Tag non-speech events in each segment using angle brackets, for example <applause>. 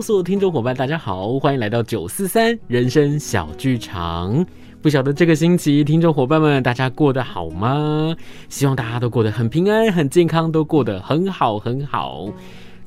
所有听众伙伴，大家好，欢迎来到九四三人生小剧场。不晓得这个星期听众伙伴们大家过得好吗？希望大家都过得很平安、很健康，都过得很好很好。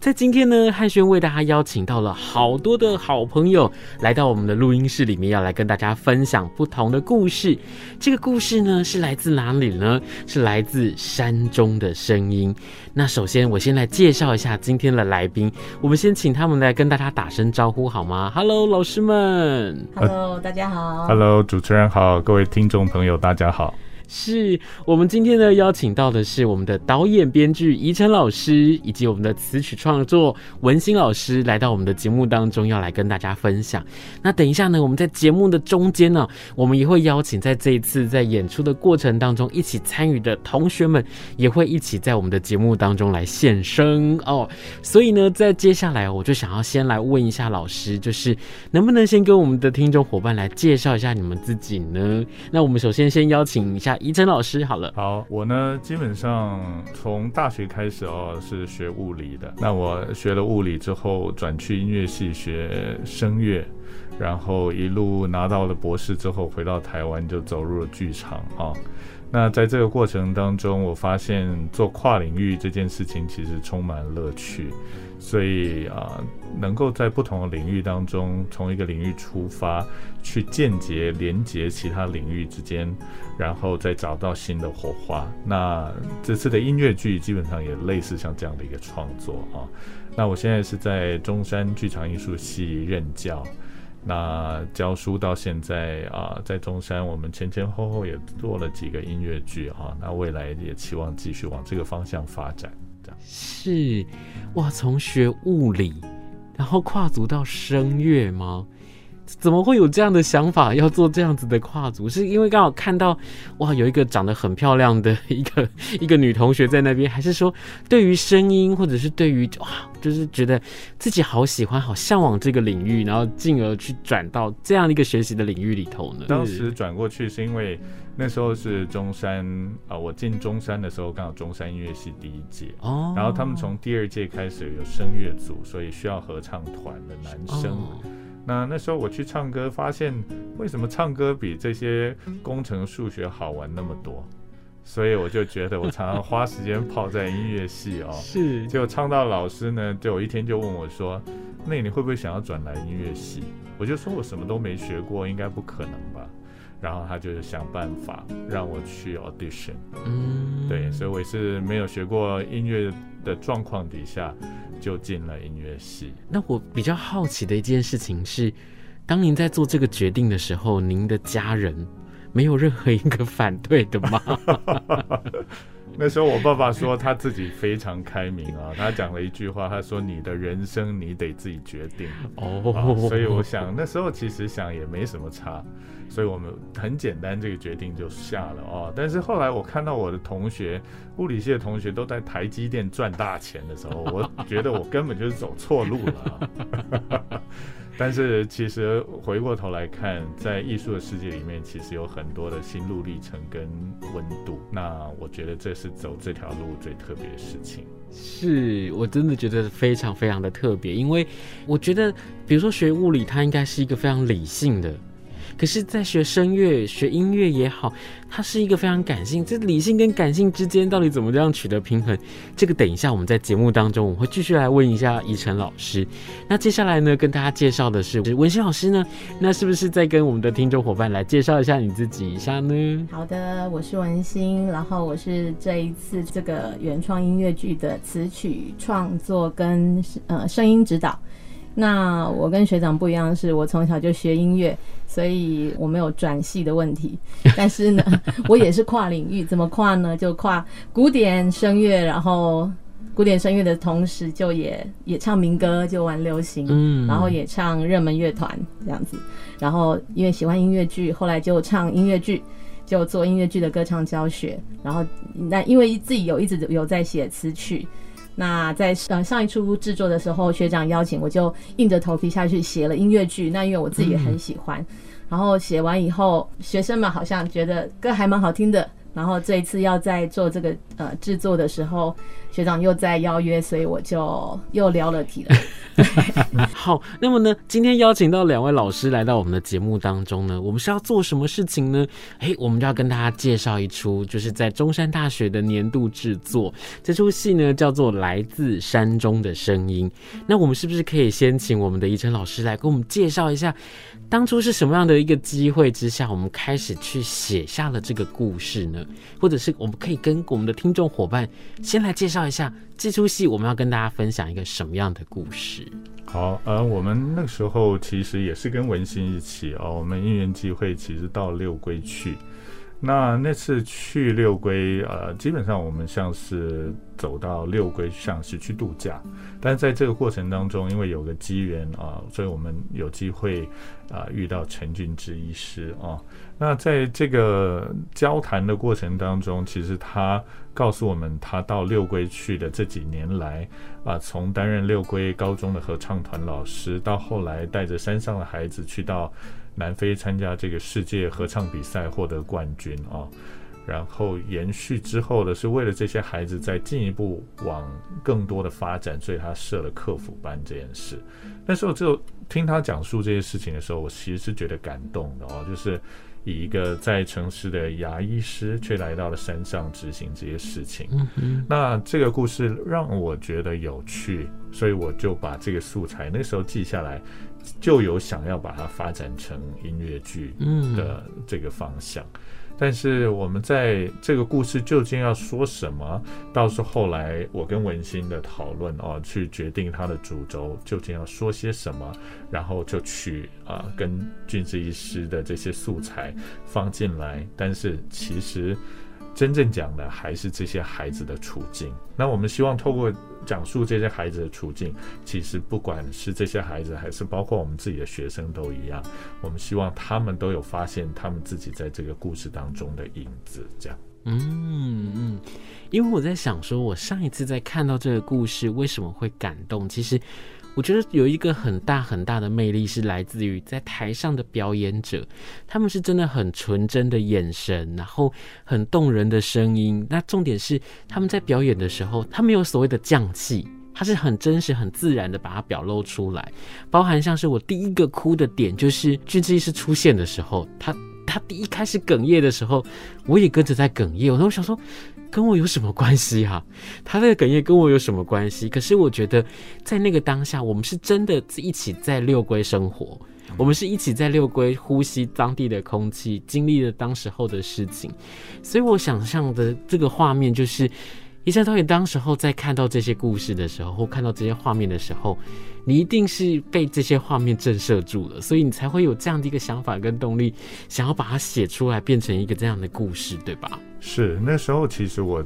在今天呢，汉轩为大家邀请到了好多的好朋友来到我们的录音室里面，要来跟大家分享不同的故事。这个故事呢，是来自哪里呢？是来自山中的声音。那首先，我先来介绍一下今天的来宾。我们先请他们来跟大家打声招呼好吗？Hello，老师们。Hello，大家好。Hello，主持人好，各位听众朋友，大家好。是我们今天呢邀请到的是我们的导演编剧宜晨老师，以及我们的词曲创作文心老师来到我们的节目当中，要来跟大家分享。那等一下呢，我们在节目的中间呢，我们也会邀请在这一次在演出的过程当中一起参与的同学们，也会一起在我们的节目当中来现身哦。所以呢，在接下来我就想要先来问一下老师，就是能不能先跟我们的听众伙伴来介绍一下你们自己呢？那我们首先先邀请一下。宜晨老师，好了，好，我呢基本上从大学开始哦是学物理的，那我学了物理之后转去音乐系学声乐，然后一路拿到了博士之后回到台湾就走入了剧场啊。那在这个过程当中，我发现做跨领域这件事情其实充满乐趣。所以啊，能够在不同的领域当中，从一个领域出发，去间接连接其他领域之间，然后再找到新的火花。那这次的音乐剧基本上也类似像这样的一个创作啊。那我现在是在中山剧场艺术系任教，那教书到现在啊，在中山我们前前后后也做了几个音乐剧哈。那未来也期望继续往这个方向发展。是，哇，从学物理，然后跨足到声乐吗？怎么会有这样的想法，要做这样子的跨足？是因为刚好看到，哇，有一个长得很漂亮的一个 <laughs> 一个女同学在那边，还是说对于声音，或者是对于哇，就是觉得自己好喜欢、好向往这个领域，然后进而去转到这样一个学习的领域里头呢？当时转过去是因为。那时候是中山啊，我进中山的时候刚好中山音乐系第一届哦，然后他们从第二届开始有声乐组，所以需要合唱团的男生。哦、那那时候我去唱歌，发现为什么唱歌比这些工程数学好玩那么多？所以我就觉得我常常花时间泡在音乐系哦，<laughs> 是。结果唱到老师呢，就有一天就问我说：“那你会不会想要转来音乐系？”我就说我什么都没学过，应该不可能吧。然后他就想办法让我去 audition，嗯，对，所以我也是没有学过音乐的状况底下就进了音乐系。那我比较好奇的一件事情是，当您在做这个决定的时候，您的家人没有任何一个反对的吗？<laughs> 那时候我爸爸说他自己非常开明啊，<laughs> 他讲了一句话，他说：“你的人生你得自己决定。”哦，所以我想那时候其实想也没什么差。所以我们很简单，这个决定就下了哦。但是后来我看到我的同学，物理系的同学都在台积电赚大钱的时候，我觉得我根本就是走错路了。<laughs> 但是其实回过头来看，在艺术的世界里面，其实有很多的心路历程跟温度。那我觉得这是走这条路最特别的事情。是我真的觉得非常非常的特别，因为我觉得，比如说学物理，它应该是一个非常理性的。可是，在学声乐、学音乐也好，它是一个非常感性。这理性跟感性之间到底怎么这样取得平衡？这个等一下我们在节目当中，我会继续来问一下宜晨老师。那接下来呢，跟大家介绍的是文心老师呢，那是不是再跟我们的听众伙伴来介绍一下你自己一下呢？好的，我是文心，然后我是这一次这个原创音乐剧的词曲创作跟呃声音指导。那我跟学长不一样的是，我从小就学音乐，所以我没有转系的问题。<laughs> 但是呢，我也是跨领域，怎么跨呢？就跨古典声乐，然后古典声乐的同时，就也也唱民歌，就玩流行，嗯，然后也唱热门乐团这样子。然后因为喜欢音乐剧，后来就唱音乐剧，就做音乐剧的歌唱教学。然后那因为自己有一直有在写词曲。那在上上一出制作的时候，学长邀请我就硬着头皮下去写了音乐剧。那因为我自己也很喜欢，然后写完以后，学生们好像觉得歌还蛮好听的，然后这一次要在做这个呃制作的时候，学长又在邀约，所以我就又聊了题了。<laughs> 好，那么呢，今天邀请到两位老师来到我们的节目当中呢，我们是要做什么事情呢？哎，我们就要跟大家介绍一出，就是在中山大学的年度制作，这出戏呢叫做《来自山中的声音》。那我们是不是可以先请我们的怡晨老师来给我们介绍一下，当初是什么样的一个机会之下，我们开始去写下了这个故事呢？或者是我们可以跟我们的听众伙伴先来介绍一下这出戏，我们要跟大家分享一个什么样的故事？好，呃，我们那个时候其实也是跟文心一起哦，我们因缘际会，其实到六龟去。那那次去六龟，呃，基本上我们像是走到六龟，像是去度假。但是在这个过程当中，因为有个机缘啊，所以我们有机会啊遇到陈俊之医师啊。那在这个交谈的过程当中，其实他告诉我们，他到六龟去的这几年来啊，从担任六龟高中的合唱团老师，到后来带着山上的孩子去到。南非参加这个世界合唱比赛获得冠军啊，然后延续之后的是为了这些孩子再进一步往更多的发展，所以他设了课辅班这件事。那时候就听他讲述这些事情的时候，我其实是觉得感动的哦，就是以一个在城市的牙医师，却来到了山上执行这些事情。那这个故事让我觉得有趣，所以我就把这个素材那时候记下来。就有想要把它发展成音乐剧的这个方向，嗯，但是我们在这个故事究竟要说什么，倒是后来我跟文心的讨论哦，去决定它的主轴究竟要说些什么，然后就取啊跟俊之医师的这些素材放进来，但是其实。真正讲的还是这些孩子的处境。那我们希望透过讲述这些孩子的处境，其实不管是这些孩子，还是包括我们自己的学生都一样，我们希望他们都有发现他们自己在这个故事当中的影子。这样，嗯嗯，因为我在想说，我上一次在看到这个故事，为什么会感动？其实。我觉得有一个很大很大的魅力是来自于在台上的表演者，他们是真的很纯真的眼神，然后很动人的声音。那重点是他们在表演的时候，他没有所谓的匠气，他是很真实、很自然的把它表露出来。包含像是我第一个哭的点，就是俊之医师出现的时候，他他第一开始哽咽的时候，我也跟着在哽咽。我都想说。跟我有什么关系哈、啊？<laughs> 他的哽咽跟我有什么关系？可是我觉得，在那个当下，我们是真的一起在六龟生活，我们是一起在六龟呼吸当地的空气，经历了当时候的事情。所以我想象的这个画面，就是怡辰导演当时候在看到这些故事的时候，或看到这些画面的时候，你一定是被这些画面震慑住了，所以你才会有这样的一个想法跟动力，想要把它写出来，变成一个这样的故事，对吧？是那时候，其实我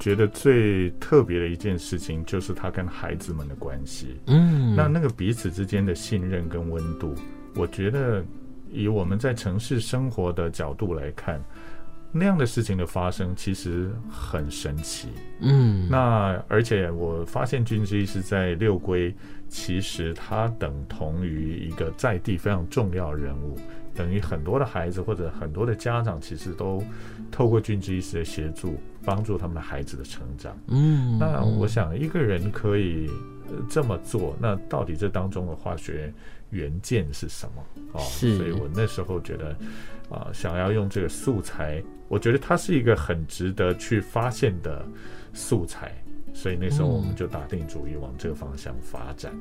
觉得最特别的一件事情，就是他跟孩子们的关系。嗯，那那个彼此之间的信任跟温度，我觉得以我们在城市生活的角度来看，那样的事情的发生其实很神奇。嗯，那而且我发现君之医师在六龟，其实他等同于一个在地非常重要人物。等于很多的孩子或者很多的家长，其实都透过君之医师的协助，帮助他们的孩子的成长。嗯，那我想一个人可以这么做，那到底这当中的化学元件是什么？哦，所以我那时候觉得，啊、呃，想要用这个素材，我觉得它是一个很值得去发现的素材，所以那时候我们就打定主意往这个方向发展。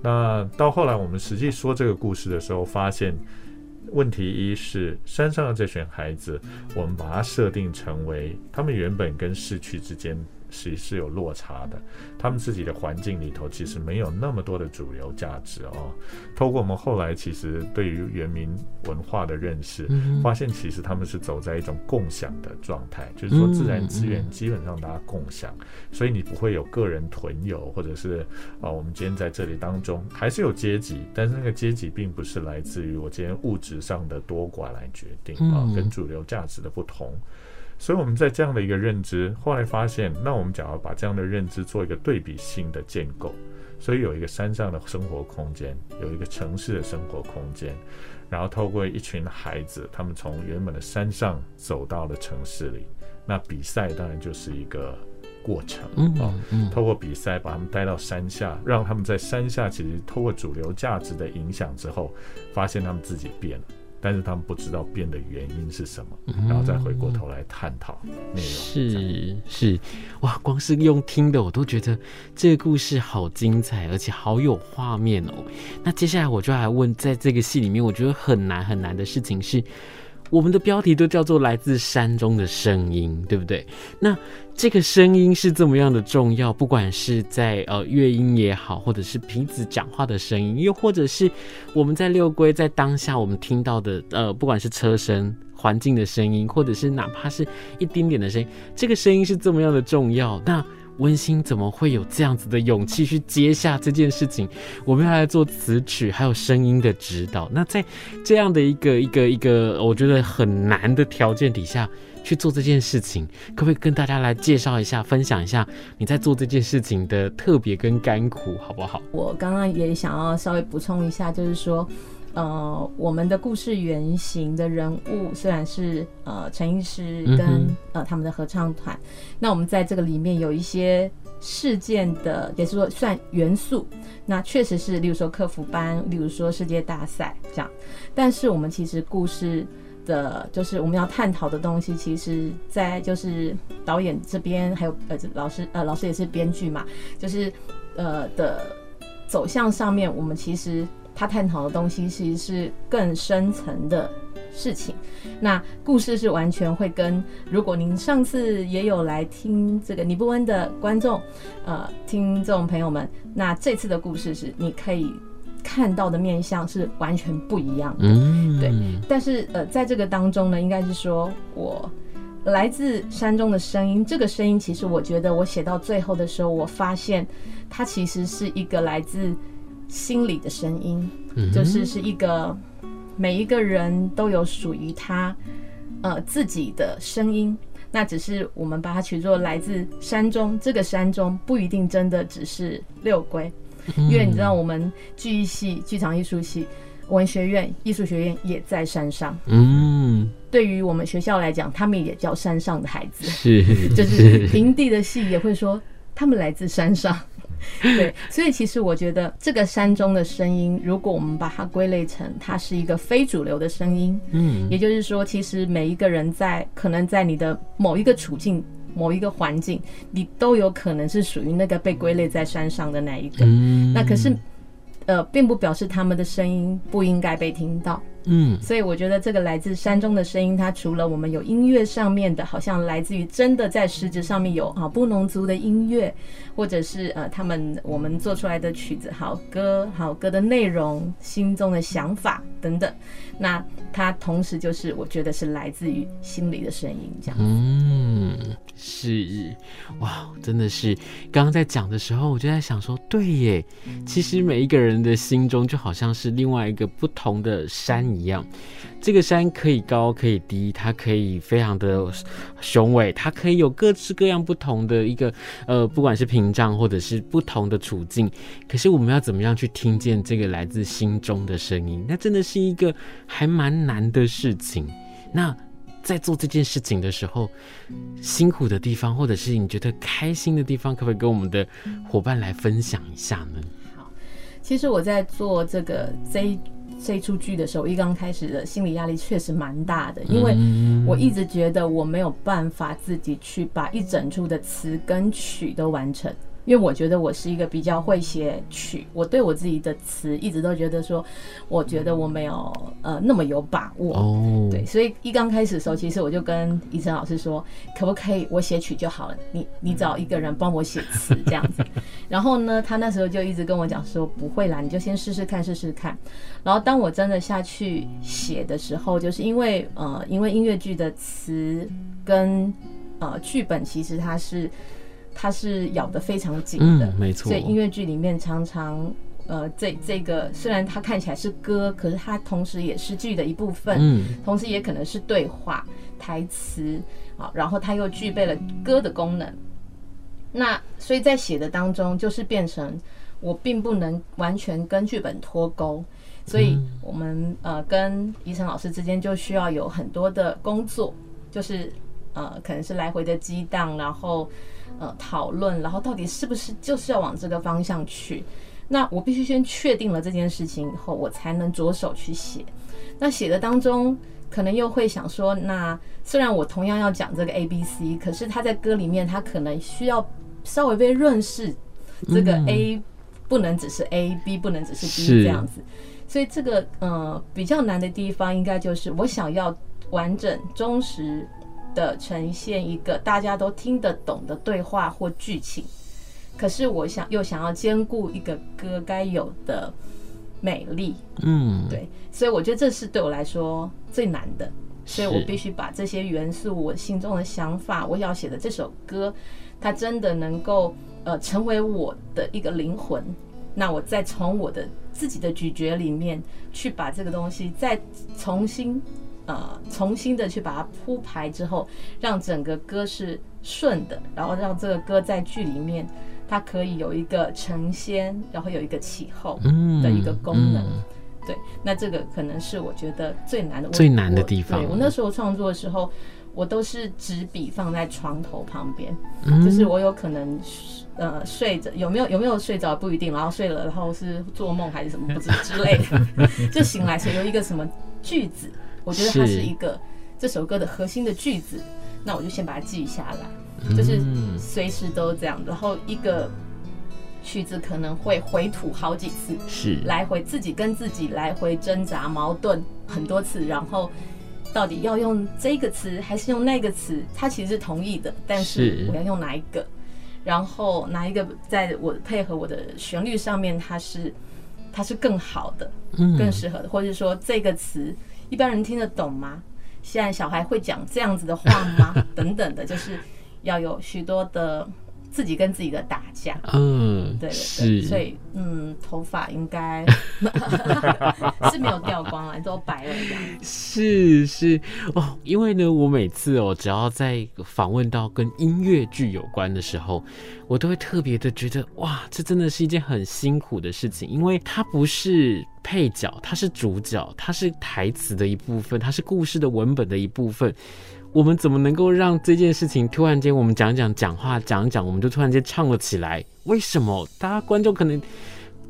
那到后来我们实际说这个故事的时候，发现。问题一是山上的这群孩子，我们把它设定成为他们原本跟市区之间。其实是有落差的，他们自己的环境里头其实没有那么多的主流价值哦。透过我们后来其实对于原民文化的认识，发现其实他们是走在一种共享的状态，就是说自然资源基本上大家共享，所以你不会有个人囤有，或者是啊，我们今天在这里当中还是有阶级，但是那个阶级并不是来自于我今天物质上的多寡来决定啊，跟主流价值的不同。所以我们在这样的一个认知，后来发现，那我们想要把这样的认知做一个对比性的建构，所以有一个山上的生活空间，有一个城市的生活空间，然后透过一群孩子，他们从原本的山上走到了城市里，那比赛当然就是一个过程，啊嗯，透过比赛把他们带到山下，让他们在山下其实透过主流价值的影响之后，发现他们自己变了。但是他们不知道变的原因是什么，然后再回过头来探讨内容。是是，哇，光是用听的我都觉得这个故事好精彩，而且好有画面哦。那接下来我就来问，在这个戏里面，我觉得很难很难的事情是。我们的标题都叫做来自山中的声音，对不对？那这个声音是这么样的重要，不管是在呃乐音也好，或者是彼此讲话的声音，又或者是我们在六龟在当下我们听到的呃，不管是车声、环境的声音，或者是哪怕是一丁点的声音，这个声音是这么样的重要。那温馨怎么会有这样子的勇气去接下这件事情？我们要来做词曲还有声音的指导。那在这样的一个一个一个我觉得很难的条件底下去做这件事情，可不可以跟大家来介绍一下、分享一下你在做这件事情的特别跟甘苦，好不好？我刚刚也想要稍微补充一下，就是说。呃，我们的故事原型的人物虽然是呃陈医师跟、嗯、呃他们的合唱团，那我们在这个里面有一些事件的，也是说算元素，那确实是，例如说客服班，例如说世界大赛这样，但是我们其实故事的，就是我们要探讨的东西，其实在就是导演这边还有呃老师呃老师也是编剧嘛，就是呃的走向上面，我们其实。他探讨的东西其实是更深层的事情，那故事是完全会跟，如果您上次也有来听这个尼布恩的观众，呃，听众朋友们，那这次的故事是你可以看到的面相是完全不一样的，嗯，对。但是呃，在这个当中呢，应该是说我来自山中的声音，这个声音其实我觉得我写到最后的时候，我发现它其实是一个来自。心里的声音，就是是一个每一个人都有属于他呃自己的声音，那只是我们把它取作来自山中。这个山中不一定真的只是六龟，因为你知道我们剧艺系、剧场艺术系、文学院、艺术学院也在山上。嗯，对于我们学校来讲，他们也叫山上的孩子，是。就是平地的戏也会说他们来自山上。<laughs> 对，所以其实我觉得这个山中的声音，如果我们把它归类成它是一个非主流的声音，嗯，也就是说，其实每一个人在可能在你的某一个处境、某一个环境，你都有可能是属于那个被归类在山上的那一个。那可是，呃，并不表示他们的声音不应该被听到。嗯，所以我觉得这个来自山中的声音，它除了我们有音乐上面的，好像来自于真的在实质上面有啊布农族的音乐，或者是呃他们我们做出来的曲子，好歌好歌的内容，心中的想法。等等，那它同时就是我觉得是来自于心里的声音，这样。嗯，是，哇，真的是，刚刚在讲的时候，我就在想说，对耶，其实每一个人的心中就好像是另外一个不同的山。一样，这个山可以高可以低，它可以非常的雄伟，它可以有各式各样不同的一个呃，不管是屏障或者是不同的处境。可是我们要怎么样去听见这个来自心中的声音？那真的是一个还蛮难的事情。那在做这件事情的时候，辛苦的地方，或者是你觉得开心的地方，可不可以跟我们的伙伴来分享一下呢？好，其实我在做这个这一。这一出剧的时候，一刚开始的心理压力确实蛮大的，因为我一直觉得我没有办法自己去把一整出的词跟曲都完成。因为我觉得我是一个比较会写曲，我对我自己的词一直都觉得说，我觉得我没有呃那么有把握。哦，对，所以一刚开始的时候，其实我就跟医生老师说，可不可以我写曲就好了，你你找一个人帮我写词这样子。<laughs> 然后呢，他那时候就一直跟我讲说，不会啦，你就先试试看，试试看。然后当我真的下去写的时候，就是因为呃，因为音乐剧的词跟呃剧本其实它是。它是咬得非常紧的，嗯，没错。所以音乐剧里面常常，呃，这这个虽然它看起来是歌，可是它同时也是剧的一部分，嗯，同时也可能是对话、台词，啊，然后它又具备了歌的功能。那所以在写的当中，就是变成我并不能完全跟剧本脱钩，所以我们呃跟怡晨老师之间就需要有很多的工作，就是呃可能是来回的激荡，然后呃讨论，然后到底是不是就是要往这个方向去？那我必须先确定了这件事情以后，我才能着手去写。那写的当中，可能又会想说，那虽然我同样要讲这个 A B C，可是他在歌里面，他可能需要稍微被润饰，这个 A。不能只是 A，B 不能只是 B 这样子，所以这个呃比较难的地方，应该就是我想要完整忠实的呈现一个大家都听得懂的对话或剧情，可是我想又想要兼顾一个歌该有的美丽，嗯，对，所以我觉得这是对我来说最难的，所以我必须把这些元素，我心中的想法，我要写的这首歌，它真的能够。呃，成为我的一个灵魂，那我再从我的自己的咀嚼里面去把这个东西再重新呃重新的去把它铺排之后，让整个歌是顺的，然后让这个歌在剧里面它可以有一个成仙，然后有一个起后的一个功能。嗯嗯、对，那这个可能是我觉得最难的最难的地方。对，我那时候创作的时候，我都是纸笔放在床头旁边，嗯、就是我有可能。呃，睡着有没有有没有睡着不一定，然后睡了，然后是做梦还是什么不知之类的，<laughs> 就醒来时有一个什么句子，我觉得它是一个这首歌的核心的句子，那我就先把它记下来，就是随时都这样，然后一个曲子可能会回吐好几次，是。来回自己跟自己来回挣扎矛盾很多次，然后到底要用这个词还是用那个词，它其实是同意的，但是我要用哪一个？然后哪一个在我配合我的旋律上面，它是它是更好的，更适合的，或者说这个词一般人听得懂吗？现在小孩会讲这样子的话吗？<laughs> 等等的，就是要有许多的。自己跟自己的打架，嗯，对对对，是所以嗯，头发应该 <laughs> <laughs> 是没有掉光了，都白了这样。是是哦，因为呢，我每次哦，只要在访问到跟音乐剧有关的时候，我都会特别的觉得哇，这真的是一件很辛苦的事情，因为它不是配角，它是主角，它是台词的一部分，它是故事的文本的一部分。我们怎么能够让这件事情突然间我们讲讲讲话讲讲，我们就突然间唱了起来？为什么？大家观众可能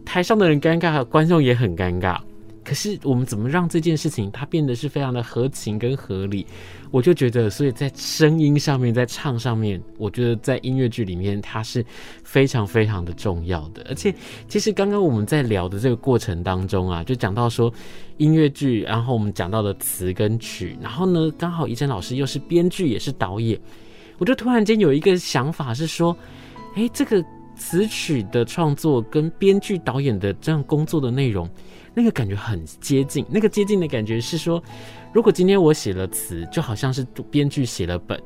台上的人尴尬，观众也很尴尬。可是我们怎么让这件事情它变得是非常的合情跟合理？我就觉得，所以在声音上面，在唱上面，我觉得在音乐剧里面它是非常非常的重要的。而且，其实刚刚我们在聊的这个过程当中啊，就讲到说音乐剧，然后我们讲到的词跟曲，然后呢，刚好怡珍老师又是编剧也是导演，我就突然间有一个想法是说，诶，这个词曲的创作跟编剧导演的这样工作的内容。那个感觉很接近，那个接近的感觉是说，如果今天我写了词，就好像是编剧写了本，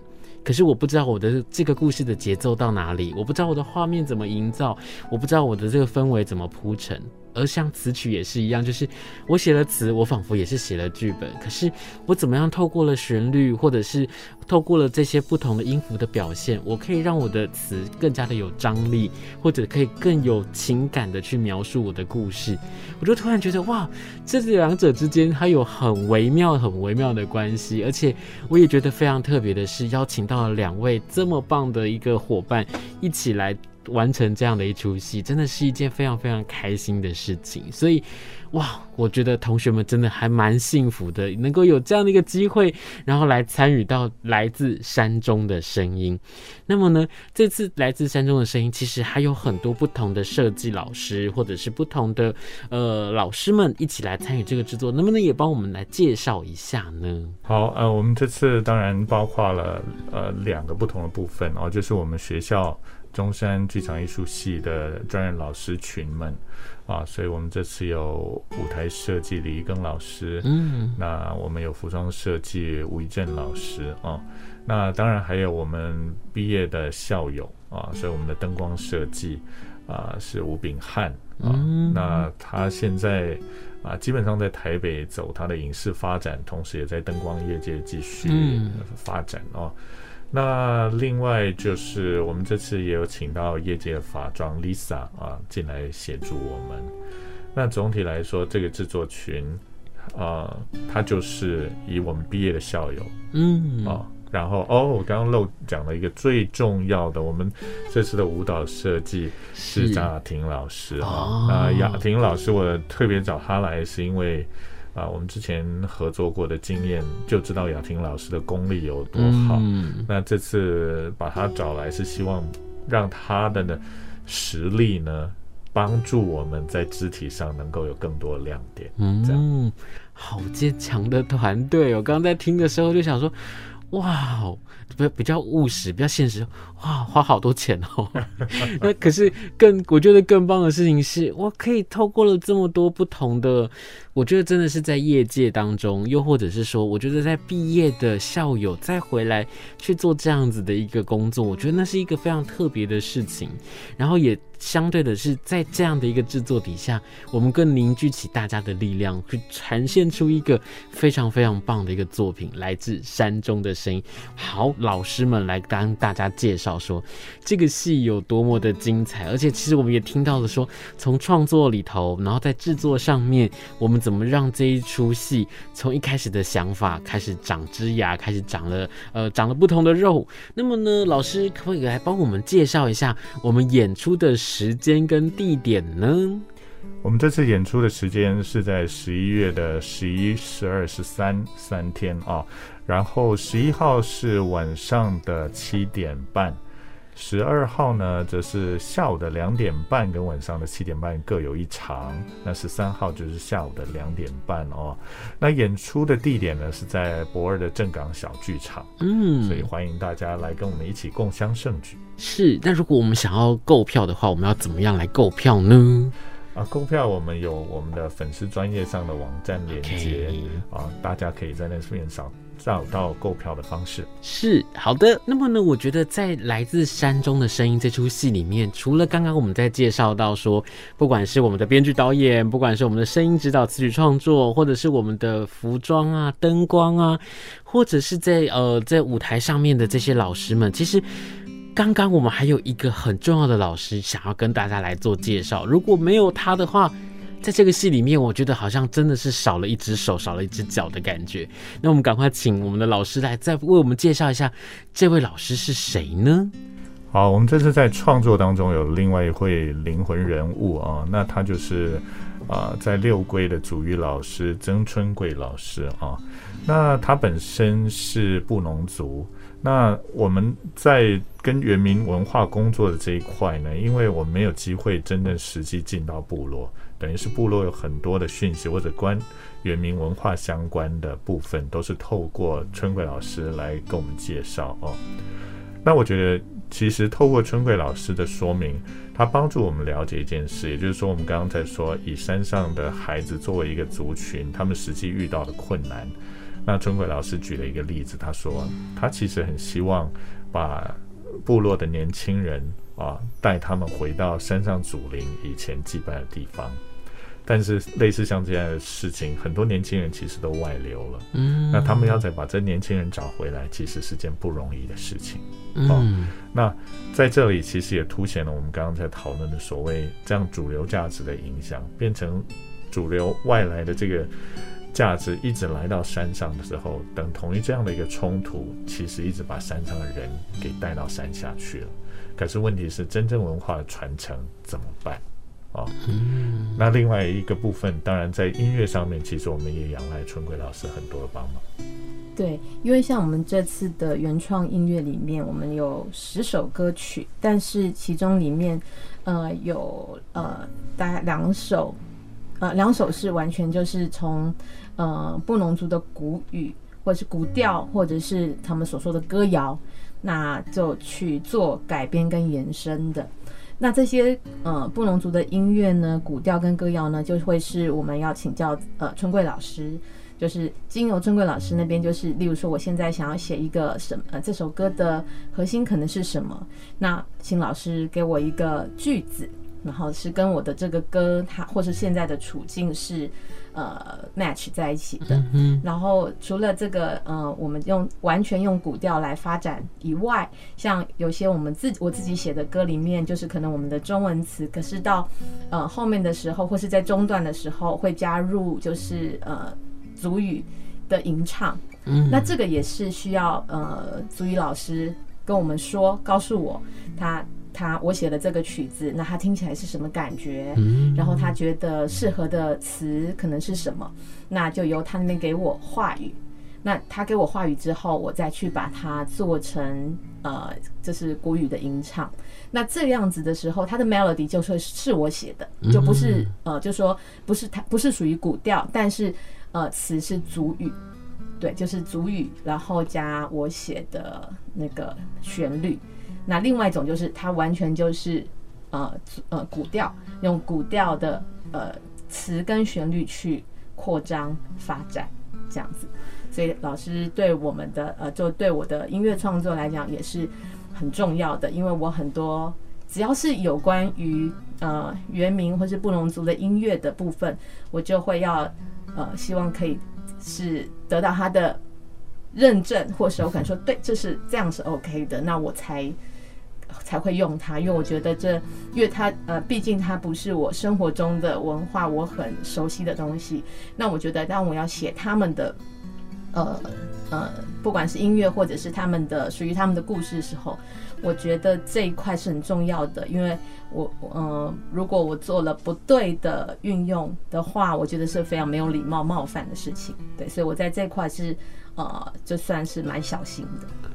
可是我不知道我的这个故事的节奏到哪里，我不知道我的画面怎么营造，我不知道我的这个氛围怎么铺陈。而像词曲也是一样，就是我写了词，我仿佛也是写了剧本。可是我怎么样透过了旋律，或者是透过了这些不同的音符的表现，我可以让我的词更加的有张力，或者可以更有情感的去描述我的故事。我就突然觉得，哇，这两者之间它有很微妙、很微妙的关系。而且我也觉得非常特别的是，邀请到了两位这么棒的一个伙伴一起来。完成这样的一出戏，真的是一件非常非常开心的事情。所以，哇，我觉得同学们真的还蛮幸福的，能够有这样的一个机会，然后来参与到来自山中的声音。那么呢，这次来自山中的声音，其实还有很多不同的设计老师，或者是不同的呃老师们一起来参与这个制作。能不能也帮我们来介绍一下呢？好，呃，我们这次当然包括了呃两个不同的部分哦，就是我们学校。中山剧场艺术系的专任老师群们。啊，所以我们这次有舞台设计李一庚老师，嗯，那我们有服装设计吴一正老师啊，那当然还有我们毕业的校友啊，所以我们的灯光设计啊是吴炳汉啊，那他现在啊基本上在台北走他的影视发展，同时也在灯光业界继续发展哦。那另外就是我们这次也有请到业界的法装 Lisa 啊进来协助我们。那总体来说，这个制作群啊，它就是以我们毕业的校友，嗯啊。然后哦，我刚刚漏讲了一个最重要的，我们这次的舞蹈设计是张雅婷老师啊。那雅婷老师，我特别找她来，是因为啊，我们之前合作过的经验，就知道雅婷老师的功力有多好。嗯、那这次把她找来，是希望让她的呢实力呢，帮助我们在肢体上能够有更多的亮点。嗯，这样好坚强的团队。我刚刚在听的时候就想说。哇，比比较务实，比较现实。哇，花好多钱哦。<laughs> 那可是更，我觉得更棒的事情是，我可以透过了这么多不同的，我觉得真的是在业界当中，又或者是说，我觉得在毕业的校友再回来去做这样子的一个工作，我觉得那是一个非常特别的事情。然后也相对的是，在这样的一个制作底下，我们更凝聚起大家的力量，去呈现出一个非常非常棒的一个作品，来自山中的声音。好，老师们来跟大家介绍说这个戏有多么的精彩，而且其实我们也听到了说，从创作里头，然后在制作上面，我们怎么让这一出戏从一开始的想法开始长枝芽，开始长了呃长了不同的肉。那么呢，老师可不可以来帮我们介绍一下我们演出的时间跟地点呢？我们这次演出的时间是在十一月的十一、十二、十三三天啊。然后十一号是晚上的七点半，十二号呢则是下午的两点半跟晚上的七点半各有一场，那十三号就是下午的两点半哦。那演出的地点呢是在博尔的正港小剧场，嗯，所以欢迎大家来跟我们一起共襄盛举。是，那如果我们想要购票的话，我们要怎么样来购票呢？啊，购票我们有我们的粉丝专业上的网站连接 Okay. 啊，大家可以在那边扫。找到购票的方式是好的。那么呢，我觉得在《来自山中的声音》这出戏里面，除了刚刚我们在介绍到说，不管是我们的编剧导演，不管是我们的声音指导、词曲创作，或者是我们的服装啊、灯光啊，或者是在呃在舞台上面的这些老师们，其实刚刚我们还有一个很重要的老师想要跟大家来做介绍。如果没有他的话，在这个戏里面，我觉得好像真的是少了一只手，少了一只脚的感觉。那我们赶快请我们的老师来再为我们介绍一下，这位老师是谁呢？好，我们这次在创作当中有另外一位灵魂人物啊，那他就是啊、在六龟的祖语老师曾春贵老师啊。那他本身是布农族，那我们在跟原民文化工作的这一块呢，因为我们没有机会真正实际进到部落。等于是部落有很多的讯息或者关原民文化相关的部分，都是透过春桂老师来跟我们介绍哦。那我觉得，其实透过春桂老师的说明，他帮助我们了解一件事，也就是说，我们刚刚在说，以山上的孩子作为一个族群，他们实际遇到的困难。那春桂老师举了一个例子，他说，他其实很希望把部落的年轻人啊，带他们回到山上祖灵以前祭拜的地方。但是类似像这样的事情，很多年轻人其实都外流了。嗯，那他们要再把这年轻人找回来，其实是件不容易的事情。嗯、哦，那在这里其实也凸显了我们刚刚在讨论的所谓这样主流价值的影响，变成主流外来的这个价值一直来到山上的时候，等同于这样的一个冲突，其实一直把山上的人给带到山下去了。可是问题是，真正文化的传承怎么办？哦，那另外一个部分，当然在音乐上面，其实我们也仰赖春贵老师很多的帮忙。对，因为像我们这次的原创音乐里面，我们有十首歌曲，但是其中里面，呃，有呃大概两首，呃两首是完全就是从呃布农族的古语，或者是古调，或者是他们所说的歌谣，那就去做改编跟延伸的。那这些呃布农族的音乐呢，古调跟歌谣呢，就会是我们要请教呃春桂老师，就是经由春桂老师那边，就是例如说我现在想要写一个什么呃这首歌的核心可能是什么，那请老师给我一个句子，然后是跟我的这个歌，它或是现在的处境是呃 match 在一起的。嗯，然后除了这个呃，我们用完全用古调来发展以外，像有些我们自我自己写的歌里面，就是可能我们的中文词，可是到呃后面的时候，或是在中段的时候，会加入就是呃族语的吟唱。嗯，那这个也是需要呃族语老师跟我们说，告诉我他。他我写了这个曲子，那他听起来是什么感觉？嗯，然后他觉得适合的词可能是什么？那就由他那边给我话语。那他给我话语之后，我再去把它做成呃，就是国语的吟唱。那这样子的时候，他的 melody 就会是我写的，就不是呃，就说不是他不是属于古调，但是呃，词是族语，对，就是族语，然后加我写的那个旋律。那另外一种就是它完全就是，呃呃古调，用古调的呃词跟旋律去扩张发展这样子，所以老师对我们的呃就对我的音乐创作来讲也是很重要的，因为我很多只要是有关于呃原民或是布农族的音乐的部分，我就会要呃希望可以是得到他的认证，或是我可能说对，这是这样是 OK 的，那我才。才会用它，因为我觉得这，因为它呃，毕竟它不是我生活中的文化，我很熟悉的东西。那我觉得，当我要写他们的，呃呃，不管是音乐或者是他们的属于他们的故事的时候，我觉得这一块是很重要的。因为我呃，如果我做了不对的运用的话，我觉得是非常没有礼貌、冒犯的事情。对，所以我在这块是呃，就算是蛮小心的。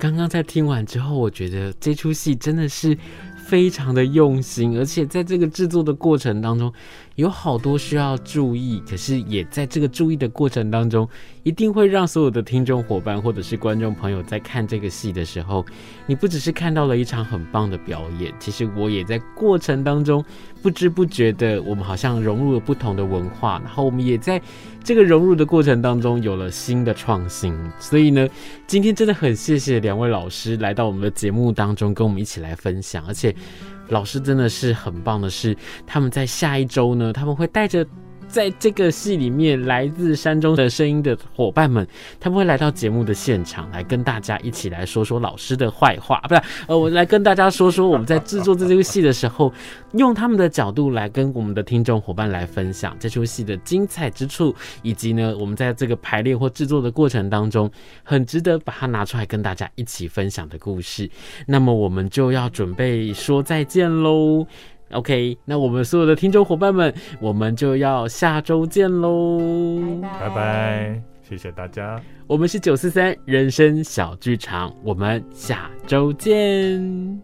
刚刚在听完之后，我觉得这出戏真的是非常的用心，而且在这个制作的过程当中，有好多需要注意，可是也在这个注意的过程当中，一定会让所有的听众伙伴或者是观众朋友在看这个戏的时候，你不只是看到了一场很棒的表演，其实我也在过程当中不知不觉的，我们好像融入了不同的文化，然后我们也在这个融入的过程当中有了新的创新。所以呢，今天真的很谢谢两位老师来到我们的节目当中，跟我们一起来分享，而且。老师真的是很棒的是，他们在下一周呢，他们会带着。在这个戏里面，来自山中的声音的伙伴们，他们会来到节目的现场，来跟大家一起来说说老师的坏话，不是？呃，我来跟大家说说我们在制作这出戏的时候，用他们的角度来跟我们的听众伙伴来分享这出戏的精彩之处，以及呢，我们在这个排练或制作的过程当中，很值得把它拿出来跟大家一起分享的故事。那么，我们就要准备说再见喽。OK，那我们所有的听众伙伴们，我们就要下周见喽！拜拜，谢谢大家。我们是九四三人生小剧场，我们下周见。